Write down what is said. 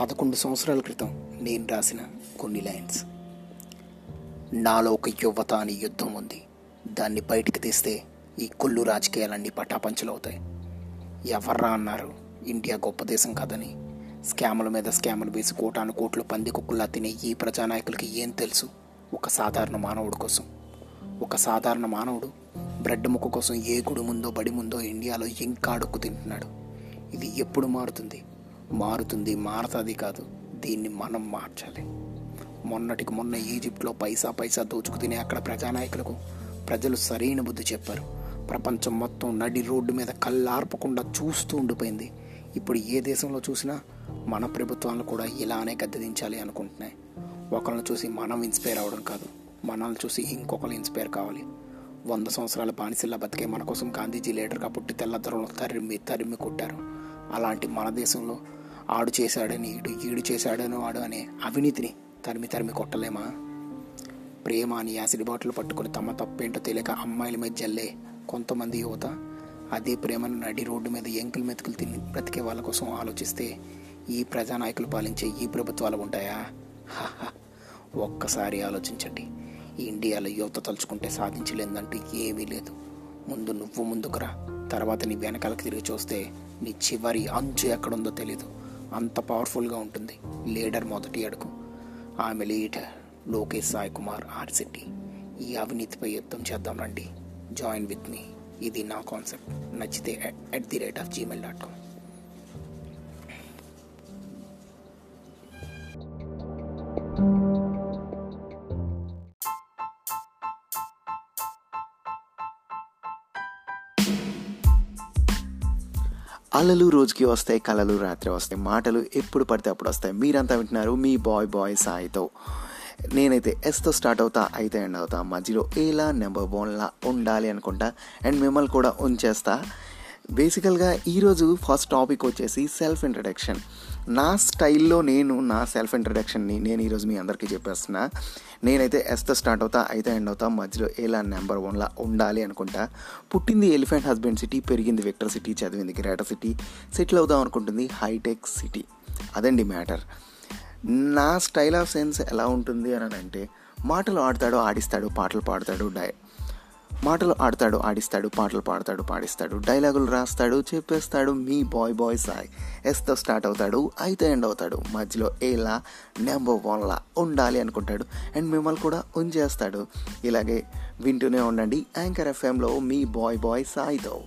పదకొండు సంవత్సరాల క్రితం నేను రాసిన కొన్ని లైన్స్. నాలో ఒక యువత అని యుద్ధం ఉంది. దాన్ని బయటికి తీస్తే ఈ కుళ్ళు రాజకీయాలన్నీ పటాపంచలవుతాయి ఎవర్రా అన్నారు? ఇండియా గొప్ప దేశం కాదని. స్కాముల మీద స్కాములు వేసి కోటాను కోట్లు పంది కుక్కుల్లా తినే ఈ ప్రజానాయకులకి ఏం తెలుసు? ఒక సాధారణ మానవుడు కోసం. ఒక సాధారణ మానవుడు బ్రెడ్ ముక్క కోసం ఏ గుడి ముందో బడి ముందో ఇండియాలో ఇంకా అడుక్కు తింటున్నాడు. ఇది ఎప్పుడు మారుతుంది? మారుతుంది మారుతుంది కాదు. దీన్ని మనం మార్చాలి. మొన్నటికి మొన్న ఈజిప్ట్లో పైసా పైసా దోచుకు తినే అక్కడ ప్రజానాయకులకు ప్రజలు సరైన బుద్ధి చెప్పారు. ప్రపంచం మొత్తం నడి రోడ్డు మీద కళ్ళార్పకుండా చూస్తూ ఉండిపోయింది. ఇప్పుడు ఏ దేశంలో చూసినా మన ప్రభుత్వాలను కూడా ఇలానే గద్దెదించాలి అనుకుంటున్నాయి. ఒకరిని చూసి మనం ఇన్స్పైర్ అవ్వడం కాదు. మనల్ని చూసి ఇంకొకరు ఇన్స్పైర్ కావాలి. వంద సంవత్సరాల బానిసల్లా బతికే మన కోసం గాంధీజీ లీడర్గా పుట్టి తెల్లదొరలు తరిమి తరిమి కొట్టారు. అలాంటి మన దేశంలో ఆడు చేశాడని ఈడు ఈడు చేశాడని వాడు అనే అవినీతిని తరిమి తరిమి కొట్టలేమా? ప్రేమ అని యాసిడ్ బాటిల్ పట్టుకుని తమ తప్పేంటో తెలియక అమ్మాయిల మీద జల్లే కొంతమంది యువత అదే ప్రేమను నడి రోడ్డు మీద ఎంకులు మెతుకులు తిని బ్రతికే వాళ్ళ కోసం ఆలోచిస్తే ఈ ప్రజానాయకులు పాలించే ఈ ప్రభుత్వాలు ఉంటాయా? ఒక్కసారి ఆలోచించండి. ఇండియాలో యువత తలుచుకుంటే సాధించలేదంటూ ఏమీ లేదు. ముందు నువ్వు ముందుకురా తర్వాత నీ వెనకాలకు తిరిగి చూస్తే నీ చివరి అంచు ఎక్కడుందో తెలీదు. అంత పవర్ఫుల్గా ఉంటుంది. లీడర్ మొదటి అడుగు. ఆమె లీడర్ లోకేష్ సాయి కుమార్ ఆర్సిటీ ఈ అవినీతిపై యుద్ధం చేద్దాం రండి. Join with me. ఇది నా కాన్సెప్ట్. నచ్చితే at the rate of Gmail dot com అలలు రోజుకి వస్తాయి కళలు రాత్రి వస్తాయి మాటలు ఎప్పుడు పడితే అప్పుడు వస్తాయి. మీరంతా వింటున్నారు మీ బాయ్ బాయ్ సాయితో. నేనైతే ఎస్తో స్టార్ట్ అవుతా అయితే ఎండ్ అవుతా. మధ్యలో ఏలా నెంబర్ వన్లా ఉండాలి అనుకుంటా. అండ్ మిమ్మల్ని కూడా ఉంచేస్తా. బేసికల్గా ఈరోజు ఫస్ట్ టాపిక్ వచ్చేసి సెల్ఫ్ ఇంట్రడక్షన్ నా స్టైల్లో నేను నా సెల్ఫ్ ఇంట్రడక్షన్ని నేను ఈరోజు మీ అందరికీ చెప్పేస్తున్నా. నేనైతే ఎస్తో స్టార్ట్ అవుతా అయితే ఎండ్ అవుతా మధ్యలో ఎలా నెంబర్ వన్లా ఉండాలి అనుకుంటా. పుట్టింది ఎలిఫెంట్ హస్బెండ్ సిటీ పెరిగింది విక్టర్ సిటీ చదివింది గ్రేటర్ సిటీ సెటిల్ అవుదాం అనుకుంటుంది హైటెక్ సిటీ అదండి మ్యాటర్ నా స్టైల్ ఆఫ్ సెన్స్ ఎలా ఉంటుంది అని అంటే మాటలు ఆడతాడు ఆడిస్తాడు పాటలు పాడతాడు డై మాటలు ఆడతాడు ఆడిస్తాడు పాటలు పాడతాడు పాడిస్తాడు డైలాగులు రాస్తాడు చెప్పేస్తాడు మీ బాయ్ బాయ్ సాయ్. ఎస్తో స్టార్ట్ అవుతాడు అయితే ఎండ్ అవుతాడు. మధ్యలో ఏలా నెంబర్ వన్లా ఉండాలి అనుకుంటాడు. అండ్ మిమ్మల్ని కూడా ఉంచేస్తాడు. ఇలాగే వింటూనే ఉండండి యాంకర్ ఎఫ్ఎంలో మీ బాయ్ బాయ్ సాయ్తో.